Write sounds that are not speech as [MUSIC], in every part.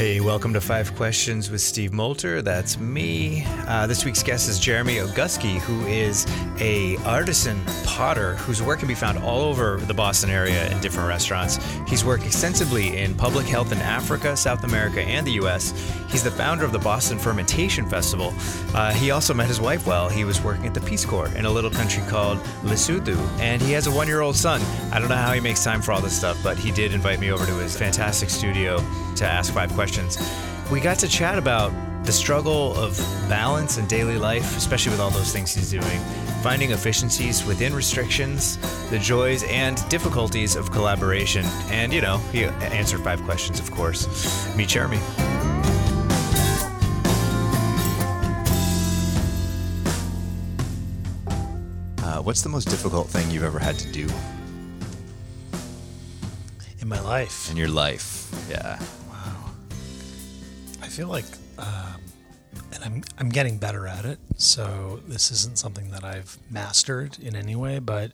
Hey, welcome to Five Questions with Steve Moulter. That's me. Uh, this week's guest is Jeremy Ogusky, who is a artisan potter whose work can be found all over the Boston area in different restaurants. He's worked extensively in public health in Africa, South America, and the U.S. He's the founder of the Boston Fermentation Festival. Uh, he also met his wife while he was working at the Peace Corps in a little country called Lesotho, and he has a one-year-old son. I don't know how he makes time for all this stuff, but he did invite me over to his fantastic studio to ask five questions. We got to chat about the struggle of balance in daily life, especially with all those things he's doing, finding efficiencies within restrictions, the joys and difficulties of collaboration. And, you know, he answered five questions, of course. Meet Jeremy. Uh, what's the most difficult thing you've ever had to do in my life? In your life, yeah feel like, um, and I'm I'm getting better at it. So this isn't something that I've mastered in any way. But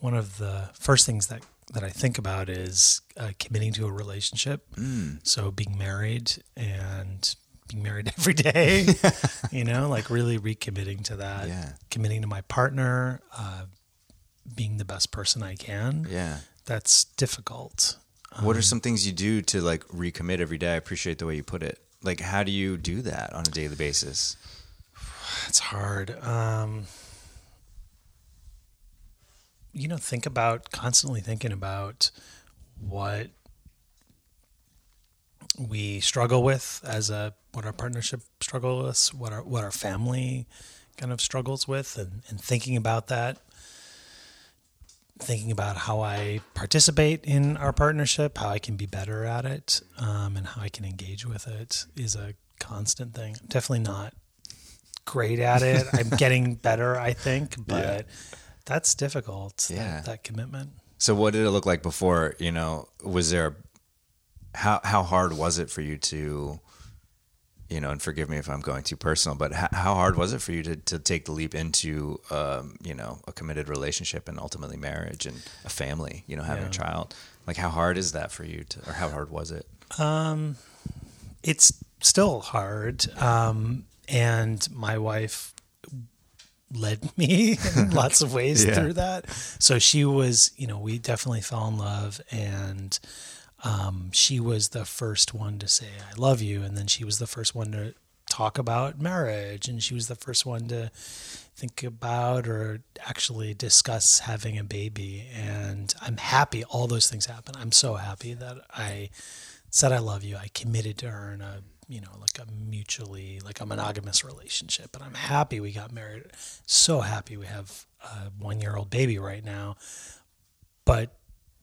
one of the first things that that I think about is uh, committing to a relationship. Mm. So being married and being married [LAUGHS] every day, [LAUGHS] you know, like really recommitting to that. Yeah. Committing to my partner, uh, being the best person I can. Yeah. That's difficult. What um, are some things you do to like recommit every day? I appreciate the way you put it like how do you do that on a daily basis? It's hard um, you know think about constantly thinking about what we struggle with as a what our partnership struggles with, what our what our family kind of struggles with and, and thinking about that thinking about how I participate in our partnership, how I can be better at it, um, and how I can engage with it is a constant thing. I'm definitely not great at it. I'm [LAUGHS] getting better, I think, but yeah. that's difficult. Yeah, that, that, commitment. So, what did it look like before? You know, was there how how hard was it for you to you know, and forgive me if I'm going too personal, but h- how hard was it for you to, to take the leap into, um, you know, a committed relationship and ultimately marriage and a family, you know, having yeah. a child? Like, how hard is that for you to, or how hard was it? Um, it's still hard. Um, and my wife led me [LAUGHS] in [LAUGHS] lots of ways yeah. through that. So she was, you know, we definitely fell in love and, um, she was the first one to say "I love you," and then she was the first one to talk about marriage, and she was the first one to think about or actually discuss having a baby. And I'm happy all those things happen. I'm so happy that I said I love you. I committed to her in a you know like a mutually like a monogamous relationship, and I'm happy we got married. So happy we have a one year old baby right now, but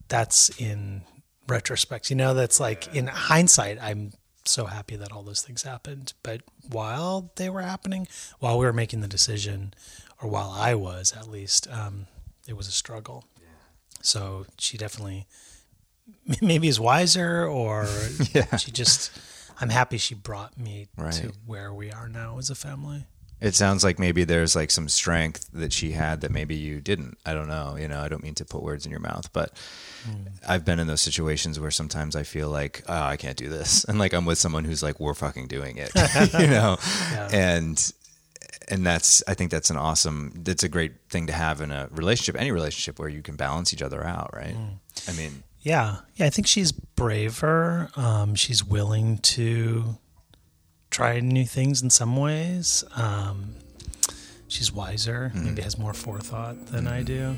that's in retrospect. You know, that's like in hindsight, I'm so happy that all those things happened. But while they were happening, while we were making the decision, or while I was at least, um, it was a struggle. Yeah. So she definitely maybe is wiser, or [LAUGHS] yeah. she just. I'm happy she brought me right. to where we are now as a family. It sounds like maybe there's like some strength that she had that maybe you didn't. I don't know. You know, I don't mean to put words in your mouth, but mm. I've been in those situations where sometimes I feel like, oh, I can't do this. [LAUGHS] And like I'm with someone who's like, we're fucking doing it, [LAUGHS] you know? Yeah. And, and that's, I think that's an awesome, that's a great thing to have in a relationship, any relationship where you can balance each other out, right? Mm. I mean, yeah. Yeah. I think she's braver. Um, she's willing to tried new things in some ways. Um, she's wiser, mm-hmm. maybe has more forethought than I do.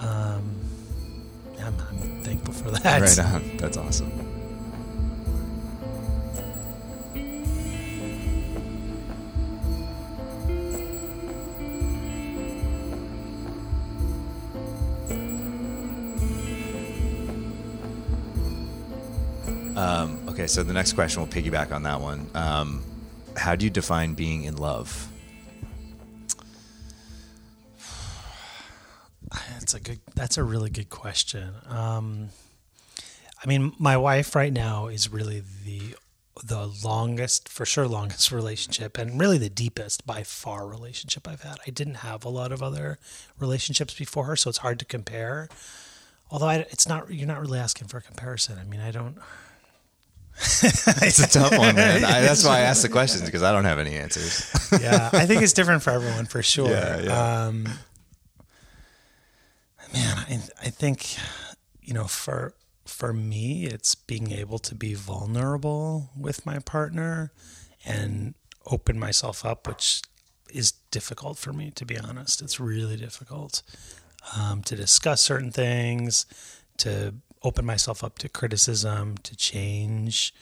Um, I'm, I'm, thankful for that. Right [LAUGHS] on. That's awesome. Um, Okay, so the next question will piggyback on that one. Um, how do you define being in love? That's a good. That's a really good question. Um, I mean, my wife right now is really the the longest, for sure, longest [LAUGHS] relationship, and really the deepest by far relationship I've had. I didn't have a lot of other relationships before her, so it's hard to compare. Although I, it's not, you're not really asking for a comparison. I mean, I don't. [LAUGHS] it's a tough one, man. [LAUGHS] I, that's why I asked the [LAUGHS] questions because I don't have any answers. yeah, I think it's different for everyone for sure. Yeah, yeah. Um, man, I, I think you know for for me, it's being able to be vulnerable with my partner and open myself up, which is difficult for me to be honest. It's really difficult um, to discuss certain things, to open myself up to criticism, to change.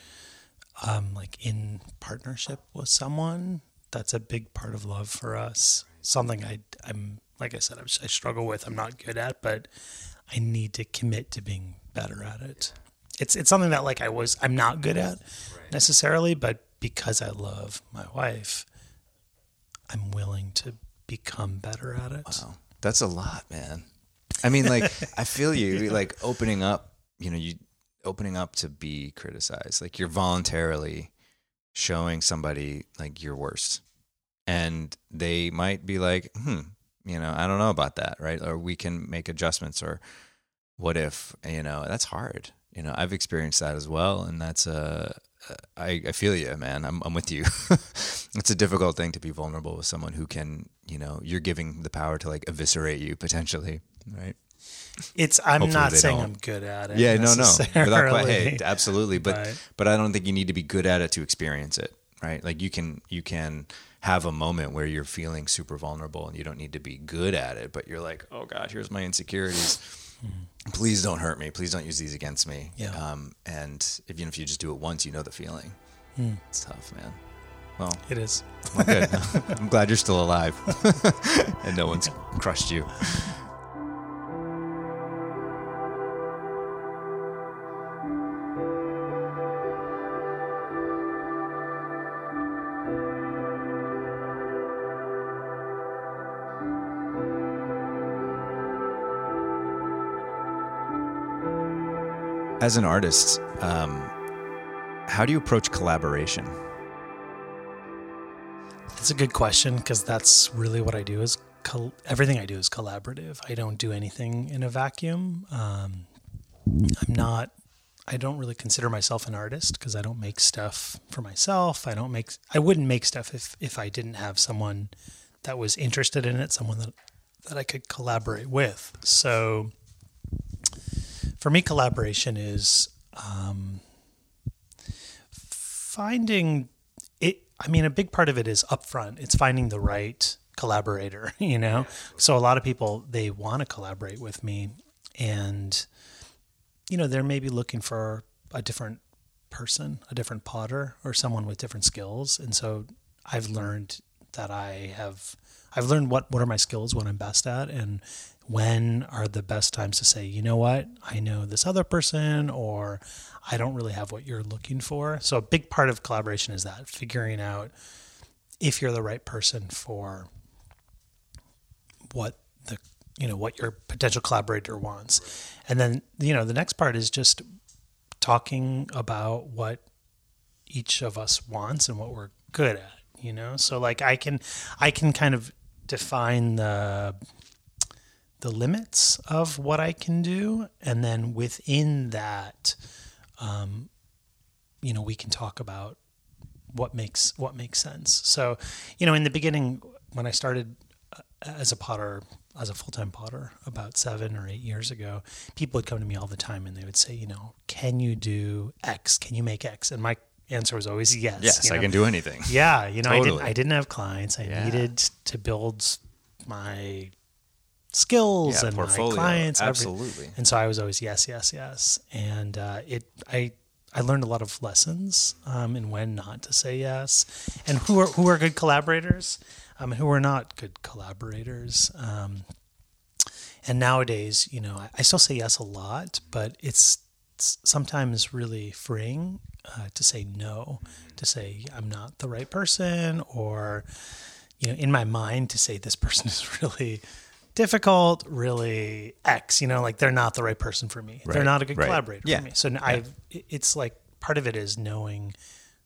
Um, like in partnership with someone, that's a big part of love for us. Something I, I'm like I said, I, I struggle with. I'm not good at, but I need to commit to being better at it. It's it's something that like I was I'm not good at necessarily, but because I love my wife, I'm willing to become better at it. Wow. That's a lot, man. I mean, like, [LAUGHS] I feel you, like opening up, you know, you opening up to be criticized. Like, you're voluntarily showing somebody like your worst. And they might be like, hmm, you know, I don't know about that, right? Or we can make adjustments, or what if, you know, that's hard. You know, I've experienced that as well. And that's a, I, I feel you, man. I'm, I'm with you. [LAUGHS] it's a difficult thing to be vulnerable with someone who can, you know, you're giving the power to like eviscerate you potentially, right? It's. I'm Hopefully not saying don't. I'm good at it. Yeah, no, no, without [LAUGHS] hey, absolutely. But But- but I don't think you need to be good at it to experience it, right? Like you can you can have a moment where you're feeling super vulnerable and you don't need to be good at it, but you're like, oh God, here's my insecurities. Please don't hurt me. Please don't use these against me. Yeah. Um, and even if you just do it once, you know the feeling. It's tough, man. Well, It is. well good. [LAUGHS] I'm glad you're still alive [LAUGHS] and no one's crushed you. As an artist, um, how do you approach collaboration? That's a good question because that's really what I do. Is col- everything I do is collaborative. I don't do anything in a vacuum. Um, I'm not. I don't really consider myself an artist because I don't make stuff for myself. I don't make. I wouldn't make stuff if if I didn't have someone that was interested in it, someone that that I could collaborate with. So for me, collaboration is um, finding it. I mean, a big part of it is upfront. It's finding the right collaborator, [LAUGHS] you know? So a lot of people, they want to collaborate with me and, you know, they're maybe looking for a different person, a different potter or someone with different skills. And so I've learned that I have, I've learned what, what are my skills, what I'm best at, and when are the best times to say, you know what, I know this other person, or I don't really have what you're looking for. So a big part of collaboration is that figuring out if you're the right person for what the you know what your potential collaborator wants. And then you know the next part is just talking about what each of us wants and what we're good at, you know? So like I can I can kind of define the the limits of what I can do and then within that um you know we can talk about what makes what makes sense. So, you know, in the beginning when I started uh, as a potter, as a full-time potter about 7 or 8 years ago, people would come to me all the time and they would say, you know, can you do X? Can you make X? And my answer was always yes. Yes, I know? can do anything. Yeah, you know, I didn't I didn't have clients. I Yeah. needed to build my skills Yeah, and portfolio. my clients. every- Absolutely. and so I was always yes, yes, yes. And uh, it I I learned a lot of lessons um, in when not to say yes, and who are who are good collaborators, um, who are not good collaborators. Um, and nowadays, you know, I, I still say yes a lot, but it's, it's sometimes really freeing uh, to say no, to say I'm not the right person, or you know, in my mind, to say this person [LAUGHS] is really difficult, really X. You know, like they're not the right person for me. They're not a good right. collaborator Yeah, for me. So I, it's like part of it is knowing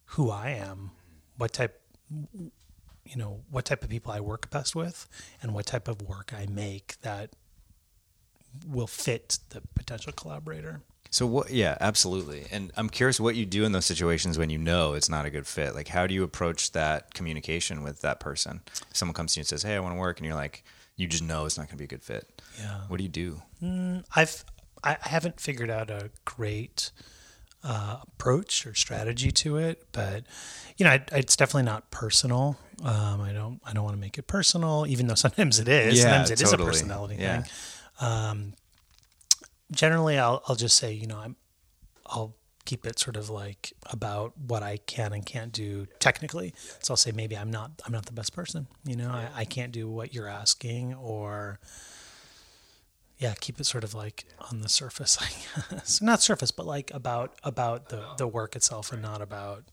who I am, what type, you know, what type of people I work best with, and what type of work I make that will fit the potential collaborator. So what? Yeah, absolutely. And I'm curious what you do in those situations when you know it's not a good fit. Like, how do you approach that communication with that person? Someone comes to you and says, "Hey, I want to work," and you're like, you just know it's not going to be a good fit. Yeah. What do you do? Mm, I've I haven't figured out a great uh, approach or strategy to it, but you know, I, it's definitely not personal. Um, I don't I don't want to make it personal, even though [LAUGHS] sometimes it is. Yeah, sometimes it is totally. a personality Yeah. thing. Um, generally, I'll I'll just say, you know, I'm I'll keep it sort of like about what I can and can't do technically. So I'll say maybe I'm not I'm not the best person. You know, I, I can't do what you're asking or yeah, keep it sort of like on the surface, [LAUGHS] I guess. Not surface, but like about about the the work itself and not about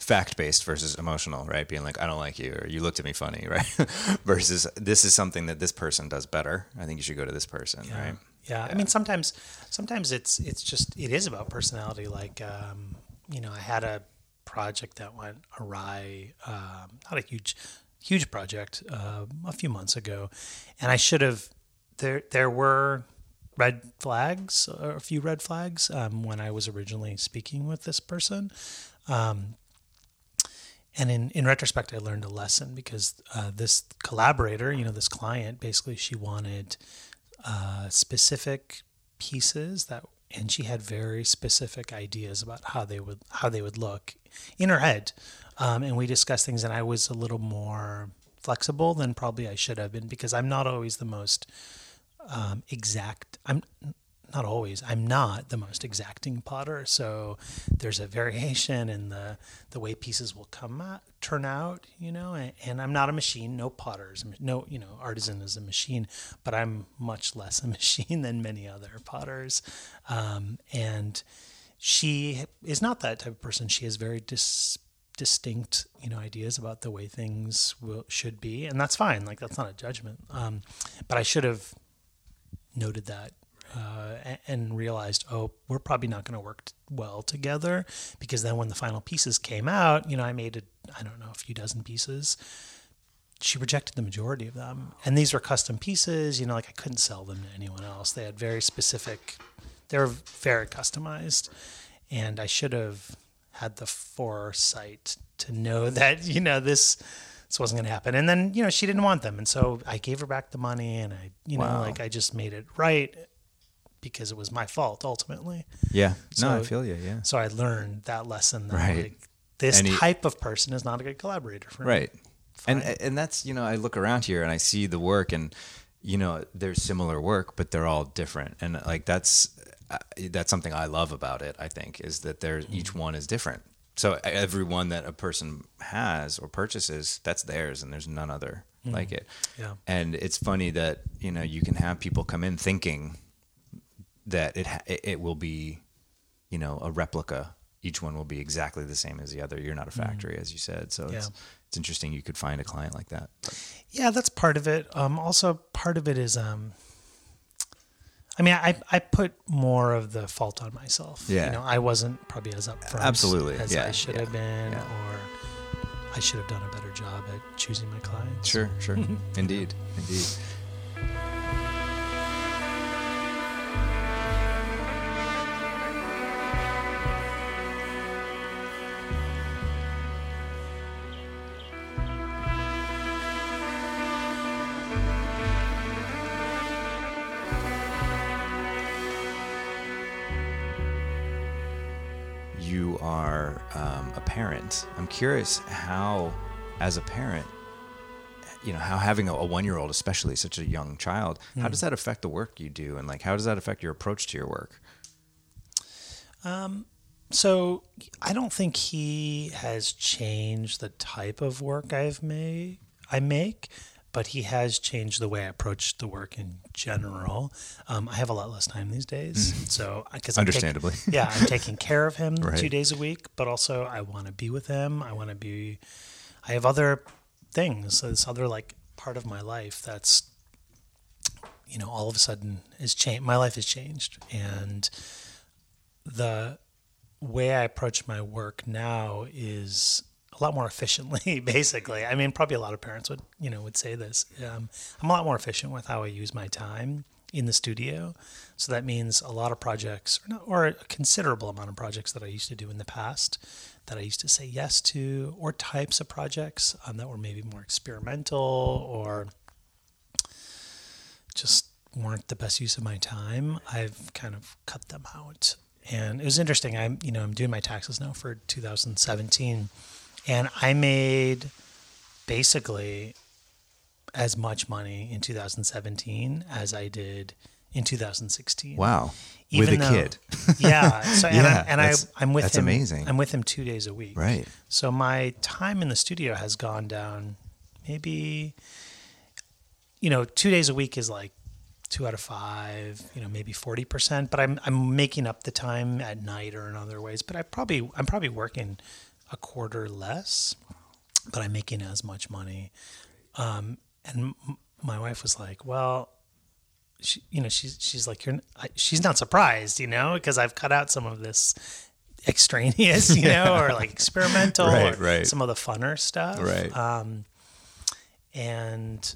Fact based versus emotional, right? Being like, I don't like you, or you looked at me funny, [LAUGHS] right? versus this is something that this person does better. I think you should go to this person, yeah. right? Yeah. I mean sometimes sometimes it's it's just it is about personality. Like um, you know, I had a project that went awry, um, not a huge huge project, uh, a few months ago. And I should have there there were red flags, a few red flags, um, when I was originally speaking with this person. Um, and in, in retrospect, I learned a lesson because uh, this collaborator, you know, this client, basically she wanted uh, specific pieces that, and she had very specific ideas about how they would how they would look in her head. Um, and we discussed things, and I was a little more flexible than probably I should have been because I'm not always the most um, exact. I'm not always. I'm not the most exacting potter, so there's a variation in the the way pieces will come out, turn out. You know, and, and I'm not a machine. No potters. No, you know, artisan is a machine, but I'm much less a [LAUGHS] machine than many other potters. Um, and she is not that type of person. She is very dis distinct you know ideas about the way things will should be and that's fine like that's not a judgment um, but i should have noted that uh, and realized oh we're probably not going to work well together because then when the final pieces came out you know i made it i don't know a few dozen pieces. She rejected the majority of them. And these were custom pieces you know like i couldn't sell them to anyone else. They had very specific they were very customized. And i should have had the foresight to know [LAUGHS] that you know this this wasn't going to happen. And then you know she didn't want them. And so i gave her back the money and i you know Wow. like i just made it right because it was my fault ultimately Yeah. No, I feel you. Yeah. so i learned that lesson that Right. like this he- type of person is not a good collaborator for me Right. And and that's you know I look around here and I see the work and you know there's similar work but they're all different and like that's uh, that's something I love about it I think is that there Mm-hmm. each one is different. So every one that a person has or purchases that's theirs and there's none other like it. Mm-hmm. Yeah. And it's funny that you know you can have people come in thinking that it it will be you know a replica each one will be exactly the same as the other you're not a factory as you said so it's. Yeah. it's interesting you could find a client like that Yeah, that's part of it. Um, also, part of it is, um, I mean, I, I put more of the fault on myself. Yeah. You know, I wasn't probably as upfront Absolutely. as Yeah, I should yeah, have been, yeah. or I should have done a better job at choosing my clients. sure sure [LAUGHS] indeed indeed curious how, as a parent, you know, how having a, a one year old, especially such a young child, how hmm. does that affect the work you do? And like, how does that affect your approach to your work? Um, so I don't think he has changed the type of work I've made. I make, but he has changed the way I approach the work in general. Um, I have a lot less time these days, so because Understandably. [LAUGHS] yeah, I'm taking care of him [LAUGHS] Right. two days a week, but also I want to be with him. I want to be. I have other things. This other like part of my life that's, you know, all of a sudden is changed. My life has changed, and the way I approach my work now is a lot more efficiently. [LAUGHS] Basically, I mean, probably a lot of parents would, you know, would say this. Um, I'm a lot more efficient with how I use my time, in the studio. So that means a lot of projects, or, not, or a considerable amount of projects that I used to do in the past that I used to say yes to, or types of projects um, that were maybe more experimental or just weren't the best use of my time. I've kind of cut them out. And it was interesting. I'm, you know, I'm doing my taxes now for 2017, and I made basically as much money in 2017 as I did in 2016. Wow. Even With a though- kid. [LAUGHS] yeah. So and, [LAUGHS] Yeah, I'm, and I, I'm with that's him. amazing. I'm with him two days a week. Right. So my time in the studio has gone down. Maybe, you know, two days a week is like two out of five. You know, maybe forty percent. But I'm I'm making up the time at night or in other ways. But I probably I'm probably working a quarter less, but I'm making as much money. Um, and m- my wife was like, "Well, she, you know, she's she's like, you're, I, she's not surprised, you know, because I've cut out some of this extraneous, you [LAUGHS] know, or like experimental, Right, or right. some of the funner stuff, Right. Um, and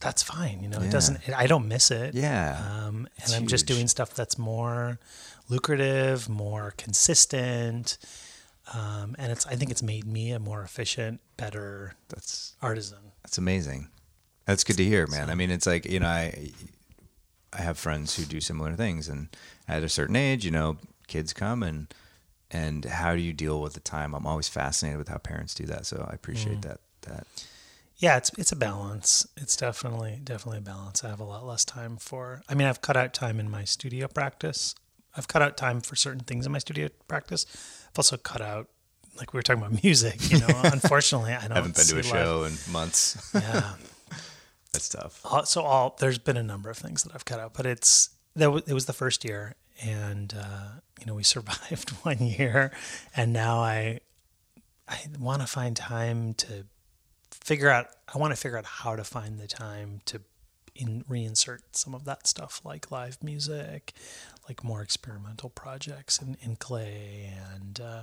that's fine, you know. Yeah. It doesn't. I don't miss it. Yeah. Um, and It's I'm just doing stuff that's more lucrative, more consistent. Um, and it's, I think it's made me a more efficient, better That's artisan. That's amazing. That's good to hear, man. I mean, it's like you know, I I have friends who do similar things, and at a certain age, you know, kids come and and how do you deal with the time? I'm always fascinated with how parents do that, so I appreciate that. That Yeah, it's it's a balance. It's definitely definitely a balance. I have a lot less time for. I mean, I've cut out time in my studio practice. I've cut out time for certain things in my studio practice. I've also cut out, like we were talking about music. You know, [LAUGHS] unfortunately, I don't haven't been to a live- show in months. Yeah, [LAUGHS] That's tough. So all there's been a number of things that I've cut out, but it's that it was the first year, and uh, you know we [LAUGHS] survived one year, and now I I want to find time to figure out. I want to figure out how to find the time to in reinsert some of that stuff like live music, like more experimental projects in, in clay and uh,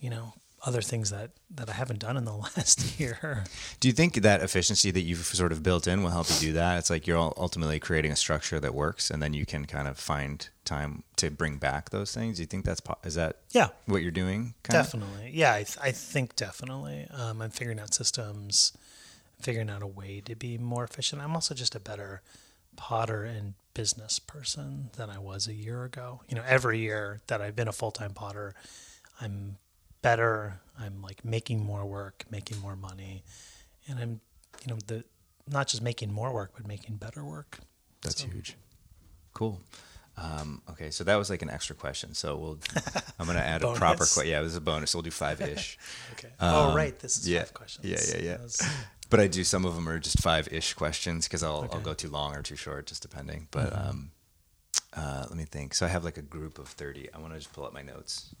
you know other things that that I haven't done in the [LAUGHS] last year. Do you think that efficiency that you've sort of built in will help you do that? It's like you're ultimately creating a structure that works, and then you can kind of find time to bring back those things. Do you think that's is that Yeah, what you're doing? Kind of? Definitely. Yeah, I, th- I think definitely. Um, I'm figuring out systems, figuring out a way to be more efficient. I'm also just a better potter and business person than I was a year ago. You know, every year that I've been a full time potter, I'm better. I'm like making more work, making more money, and I'm, you know, the not just making more work, but making better work. That's So- huge. Cool. Um, okay, so that was like an extra question. So we'll, [LAUGHS] I'm gonna add a proper question. Yeah, this is a bonus. We'll do five ish. [LAUGHS] Okay. oh, Um, right. This is yeah, five questions. yeah, yeah, yeah. But I do some of them are just five ish questions because I'll I'll go too long or too short, just depending. But Mm-hmm. um, uh, let me think. So I have like a group of thirty. I want to just pull up my notes.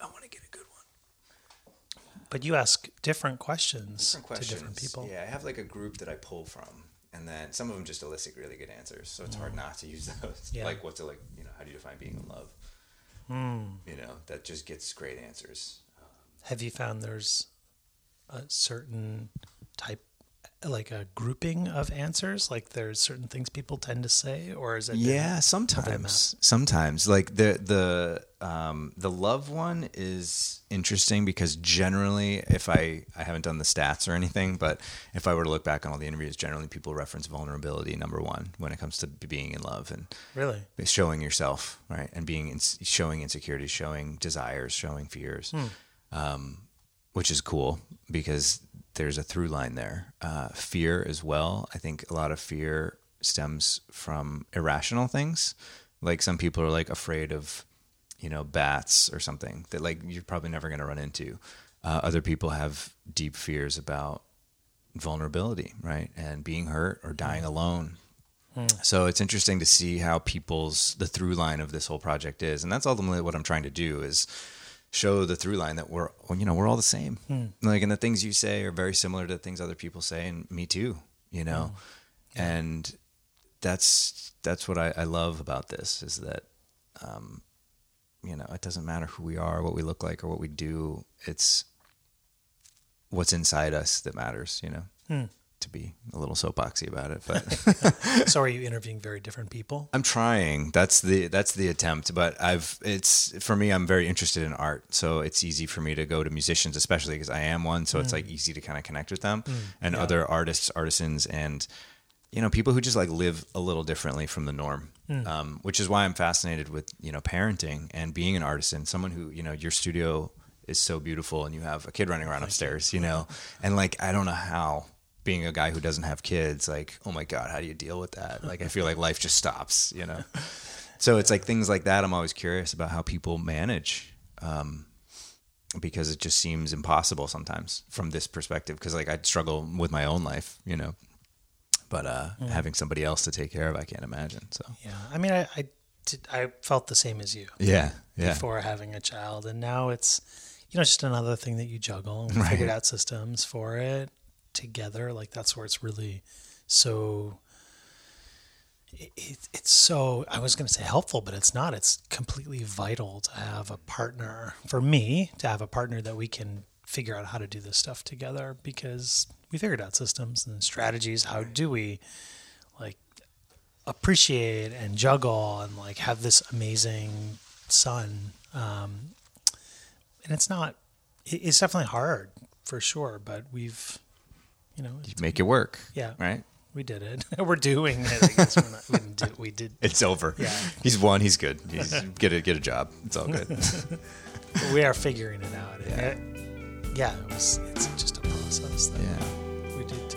I want to get a good one. But you ask different questions, Different questions. to different people. Yeah, I have like a group that I pull from, and then some of them just elicit really good answers. So it's hard not to use [LAUGHS] those. Mm. Yeah. Like what's it like? You know, how do you define being in love? Hmm. You know, that just gets great answers. Have you found there's a certain type, like a grouping of answers? Like there's certain things people tend to say, or is it? Yeah, sometimes. Sometimes, like the the um, the love one is interesting because generally, if I I haven't done the stats or anything, but if I were to look back on all the interviews, generally people reference vulnerability number one when it comes to being in love and Really? showing yourself right and being in, showing insecurities, showing desires, showing fears, um, which is cool because there's a through line there. Uh, fear as well. I think a lot of fear stems from irrational things. Like some people are like afraid of, you know, bats or something that like you're probably never going to run into. Uh, other people have deep fears about vulnerability, right, and being hurt or dying alone. So it's interesting to see how people's the through line of this whole project is, and that's ultimately what I'm trying to do is show the through line that we're you know we're all the same. Hmm. Like, and the things you say are very similar to the things other people say, and me too. You know, hmm. and that's that's what I, I love about this is that um, you know it doesn't matter who we are, what we look like, or what we do. It's what's inside us that matters. You know. Hmm. To be a little soapboxy about it, but [LAUGHS] so are you interviewing very different people? [LAUGHS] I'm trying. That's the that's the attempt. But I've it's for me. I'm very interested in art, so it's easy for me to go to musicians, especially because I am one. So it's like mm. easy to kind of connect with them mm. and yeah. other artists, artisans, and you know people who just like live a little differently from the norm. Mm. Um, which is why I'm fascinated with you know parenting and being an artisan. Someone who you know your studio is so beautiful and you have a kid running around upstairs, you know, and like I don't know how being a guy who doesn't have kids, like, oh my God, how do you deal with that? Like, I feel like life just stops, you know? [LAUGHS] So it's like things like that. I'm always curious about how people manage, um, because it just seems impossible sometimes from this perspective. Cause like I struggle with my own life, you know, but uh, having somebody else to take care of, I can't imagine. So Yeah, I mean, I I, did, I felt the same as you yeah, yeah, before having a child, and now it's you know just another thing that you juggle. And we [LAUGHS] Right. figured out systems for it together. Like that's where it's really so. It, it, it's so I was going to say helpful, but it's not. It's completely vital to have a partner. For me, to have a partner that we can figure out how to do this stuff together because we figured out systems and strategies. How do we like appreciate and juggle and like have this amazing son um, and it's not it- it's definitely hard for sure but we've you know you make it work. Yeah. Right. we did it [LAUGHS] we're doing it i guess we're not, we, didn't do, we did [LAUGHS] It's over. Yeah. He's won. He's good. He's [LAUGHS] get a get a job. It's all good. we are figuring it out and it- yeah it was it's just a process that yeah. we did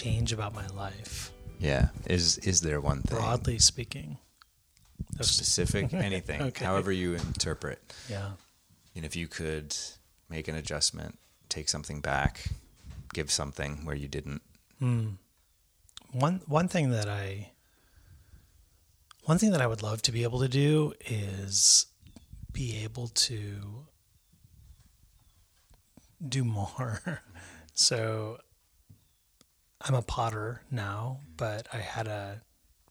change about my life Yeah. Is is there one thing broadly speaking specific [LAUGHS] anything, Okay. however you interpret. yeah And if you could make an adjustment, take something back, give something where you didn't. Hmm. one one thing that I one thing that I would love to be able to do is be able to do more. [LAUGHS] so I'm a potter now, but I had a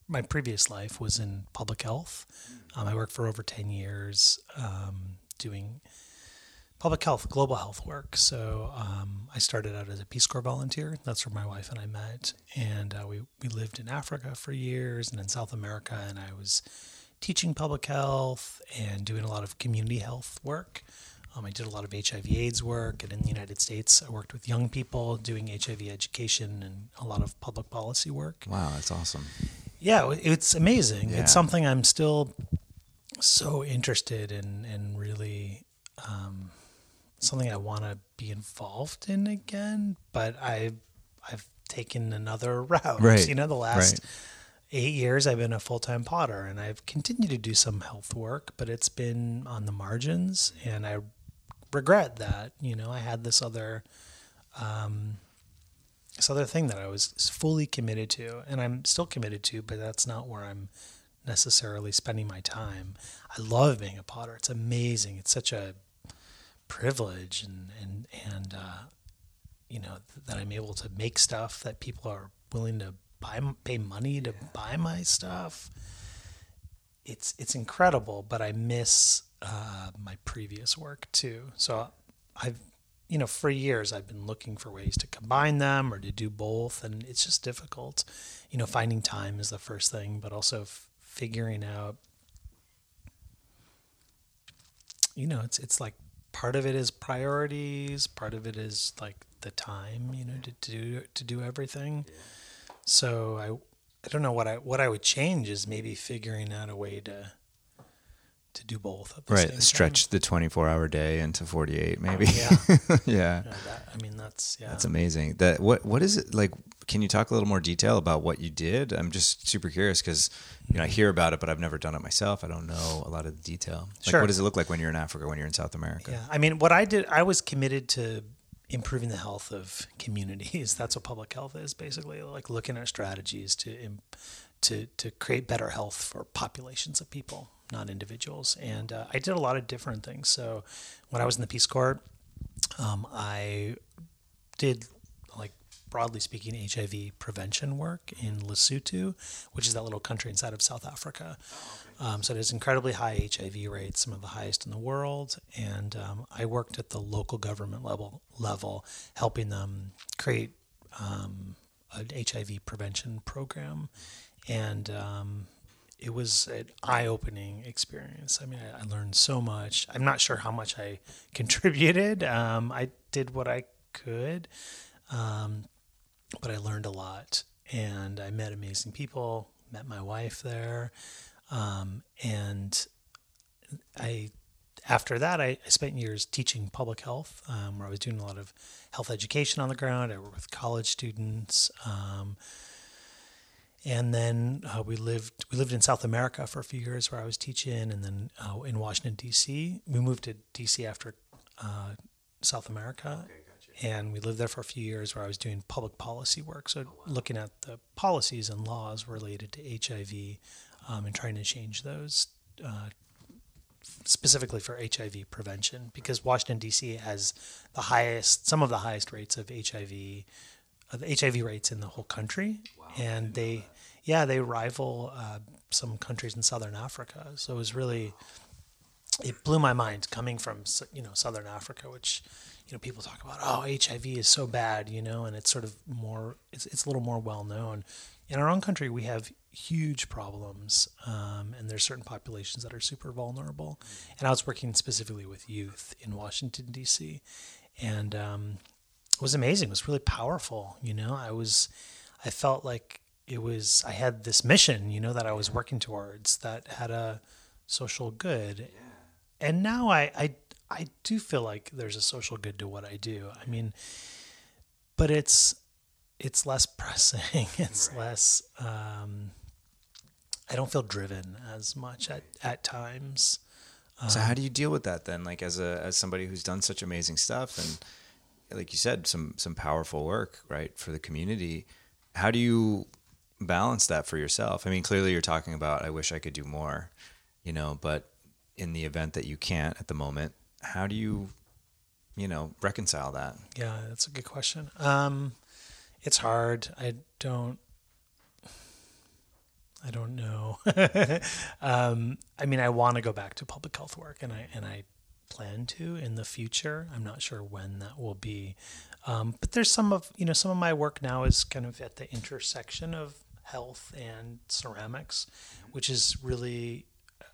my previous life was in public health. Um, I worked for over ten years um, doing public health, global health work. So um, I started out as a Peace Corps volunteer. That's where my wife and I met, and uh, we we lived in Africa for years and in South America. And I was teaching public health and doing a lot of community health work. Um, I did a lot of HIV/AIDS work, and in the United States, I worked with young people doing HIV education and a lot of public policy work. Wow, that's awesome. Yeah, it's amazing. Yeah. It's something I'm still so interested in and really um, something I want to be involved in again. But I, I've taken another [LAUGHS] route. Right, You know, the last right. eight years I've been a full time potter, and I've continued to do some health work, but it's been on the margins, and I regret that. You know, I had this other um, this other thing that I was fully committed to, and I'm still committed to, but that's not where I'm necessarily spending my time. I love being a potter. It's amazing. It's such a privilege, and and and uh, you know that I'm able to make stuff that people are willing to buy, pay money to buy my stuff. It's it's incredible, but I miss uh, my previous work too. So I've you know, for years I've been looking for ways to combine them or to do both, and it's just difficult. You know, finding time is the first thing, but also f- figuring out. You know, it's it's like part of it is priorities, part of it is like the time. You know, to, to do to do everything. So I I don't know what I what I would change is maybe figuring out a way to to do both at the same Right. time. Stretch the 24 hour day into 48, maybe. Yeah. [LAUGHS] yeah. Yeah, that, I mean, that's yeah. That's amazing. That what what is it like? Can you talk a little more detail about what you did? I'm just super curious because you know I hear about it, but I've never done it myself. I don't know a lot of the detail. Like, Sure. what does it look like when you're in Africa? When you're in South America? Yeah, I mean, what I did, I was committed to improving the health of communities. [LAUGHS] That's what public health is basically like looking at strategies to to to create better health for populations of people, not individuals. And uh, I did a lot of different things. So when I was in the Peace Corps, um, I did like broadly speaking HIV prevention work in Lesotho, which is that little country inside of South Africa. Um, so it has incredibly high HIV rates, some of the highest in the world. And um, I worked at the local government level, level helping them create um, an HIV prevention program. And um, it was an eye-opening experience. I mean, I, I, learned so much. I'm not sure how much I [LAUGHS] contributed. Um, I did what I could, um, but I learned a lot, and I met amazing people. Met my wife there. Um, and I, after that, I, I, spent years teaching public health, um, where I was doing a lot of health education on the ground. I worked with college students. And then uh, we lived we lived in South America for a few years, where I was teaching, and then uh, in Washington D.C. We moved to D.C. after uh, South America, okay, gotcha. and we lived there for a few years, where I was doing public policy work, so oh, wow. looking at the policies and laws related to HIV, um, and trying to change those uh, specifically for HIV prevention because Washington D.C. has the highest, some of the highest rates of HIV, uh, the HIV rates in the whole country, wow, and they, yeah, they rival uh, some countries in Southern Africa. So it was really, it blew my mind coming from you know Southern Africa, which you know people talk about. Oh, HIV is so bad, you know, and it's sort of more, it's it's a little more well known. In our own country, we have huge problems, um, and there's certain populations that are super vulnerable. And I was working specifically with youth in Washington D.C., and um, was amazing. It was really powerful. You know, I was, I felt like it was. I had this mission, you know, that I was working towards that had a social good, and now I, I, I do feel like there's a social good to what I do. I mean, but it's it's less [LAUGHS] pressing. It's right. less. Um, I don't feel driven as much at, at times. So how do you deal with that then? Like as a as somebody who's done such amazing stuff and like you said, some some powerful work, right, for the community. How do you balance that for yourself? I mean, clearly you're talking about I wish I could do more, you know, but in the event that you can't at the moment, how do you, you know, reconcile that? Yeah, that's a good question. Um, it's hard. I don't I don't know. [LAUGHS] um, I mean, I want to go back to public health work, and I and I plan to in the future. I'm not sure when that will be, um, but there's some of you know some of my work now is kind of at the intersection of health and ceramics, which is really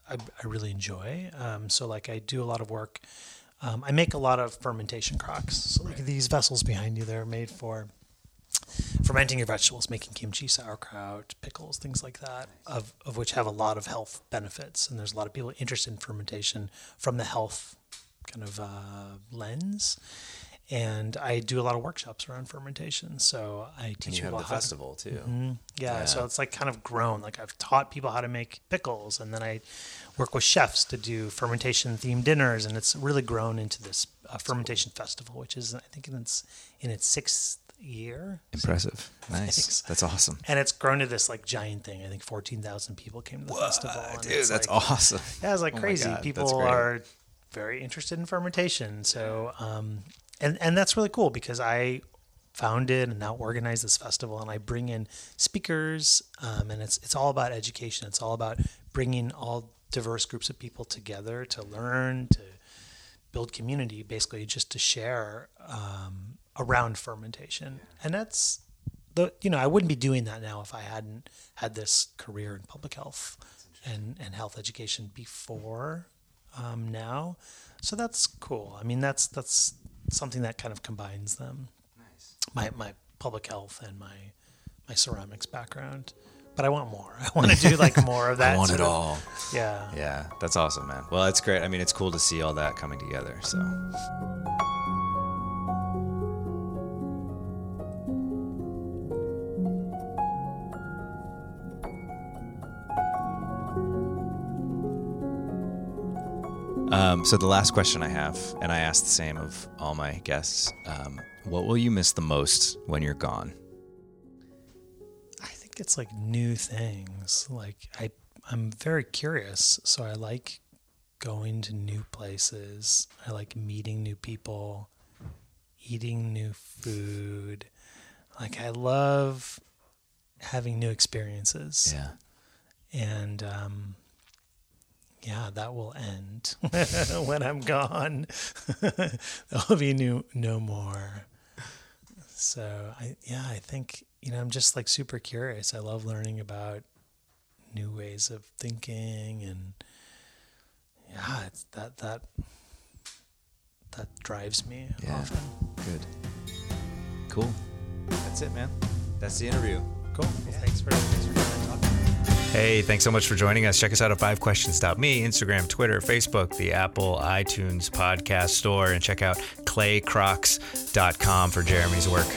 I, I really enjoy. Um, so like I do a lot of work. Um, I make a lot of fermentation crocks. So like these vessels behind you, they're made for fermenting your vegetables, making kimchi, sauerkraut, pickles, things like that, of, of which have a lot of health benefits. And there's a lot of people interested in fermentation from the health kind of uh, lens. And I do a lot of workshops around fermentation. So I teach people the how festival to, too. Mm-hmm, yeah, yeah, so it's like kind of grown. Like I've taught people how to make pickles, and then I work with chefs to do fermentation themed dinners, and it's really grown into this uh, fermentation festival, which is I think in its in its sixth year. Impressive. [LAUGHS] Nice. That's awesome. And it's grown to this like giant thing. I think 14,000 people came to the festival. Dude, that's like, awesome. Yeah, it's like oh crazy. God, people are very interested in fermentation. So, um, and, and that's really cool because I founded and now organize this festival and I bring in speakers um, and it's, it's all about education. It's all about bringing all diverse groups of people together to learn, to build community, basically just to share um, around fermentation. And that's the you know, I wouldn't be doing that now if I hadn't had this career in public health and, and health education before um, now. So that's cool. I mean that's that's something that kind of combines them. Nice. My my public health and my my ceramics background. But I want more. [LAUGHS] I want to do like more of [LAUGHS] that. I want it all. yeah. Yeah. That's awesome, man. Well, it's great. I mean, it's cool to see all that coming together. So. Um, so the last question I have, and I ask the same of all my guests, um, what will you miss the most when you're gone? I think it's like new things. Like I, I'm very curious, so I like going to new places. I like meeting new people, eating new food. Like I love having new experiences. Yeah. And um, yeah, that will end [LAUGHS] [LAUGHS] when I'm gone. [LAUGHS] There'll be new no more. So I yeah, I think you know I'm just like super curious. I love learning about new ways of thinking and yeah, it's that that that drives me Yeah. often. Good. Cool. That's it, man. That's the interview. Cool. Well, thanks for thanks for coming and talking. Hey, thanks so much for joining us. Check us out at fivequestions.me, Instagram, Twitter, Facebook, the Apple iTunes podcast store, and check out claycrocs.com for Jeremy's work.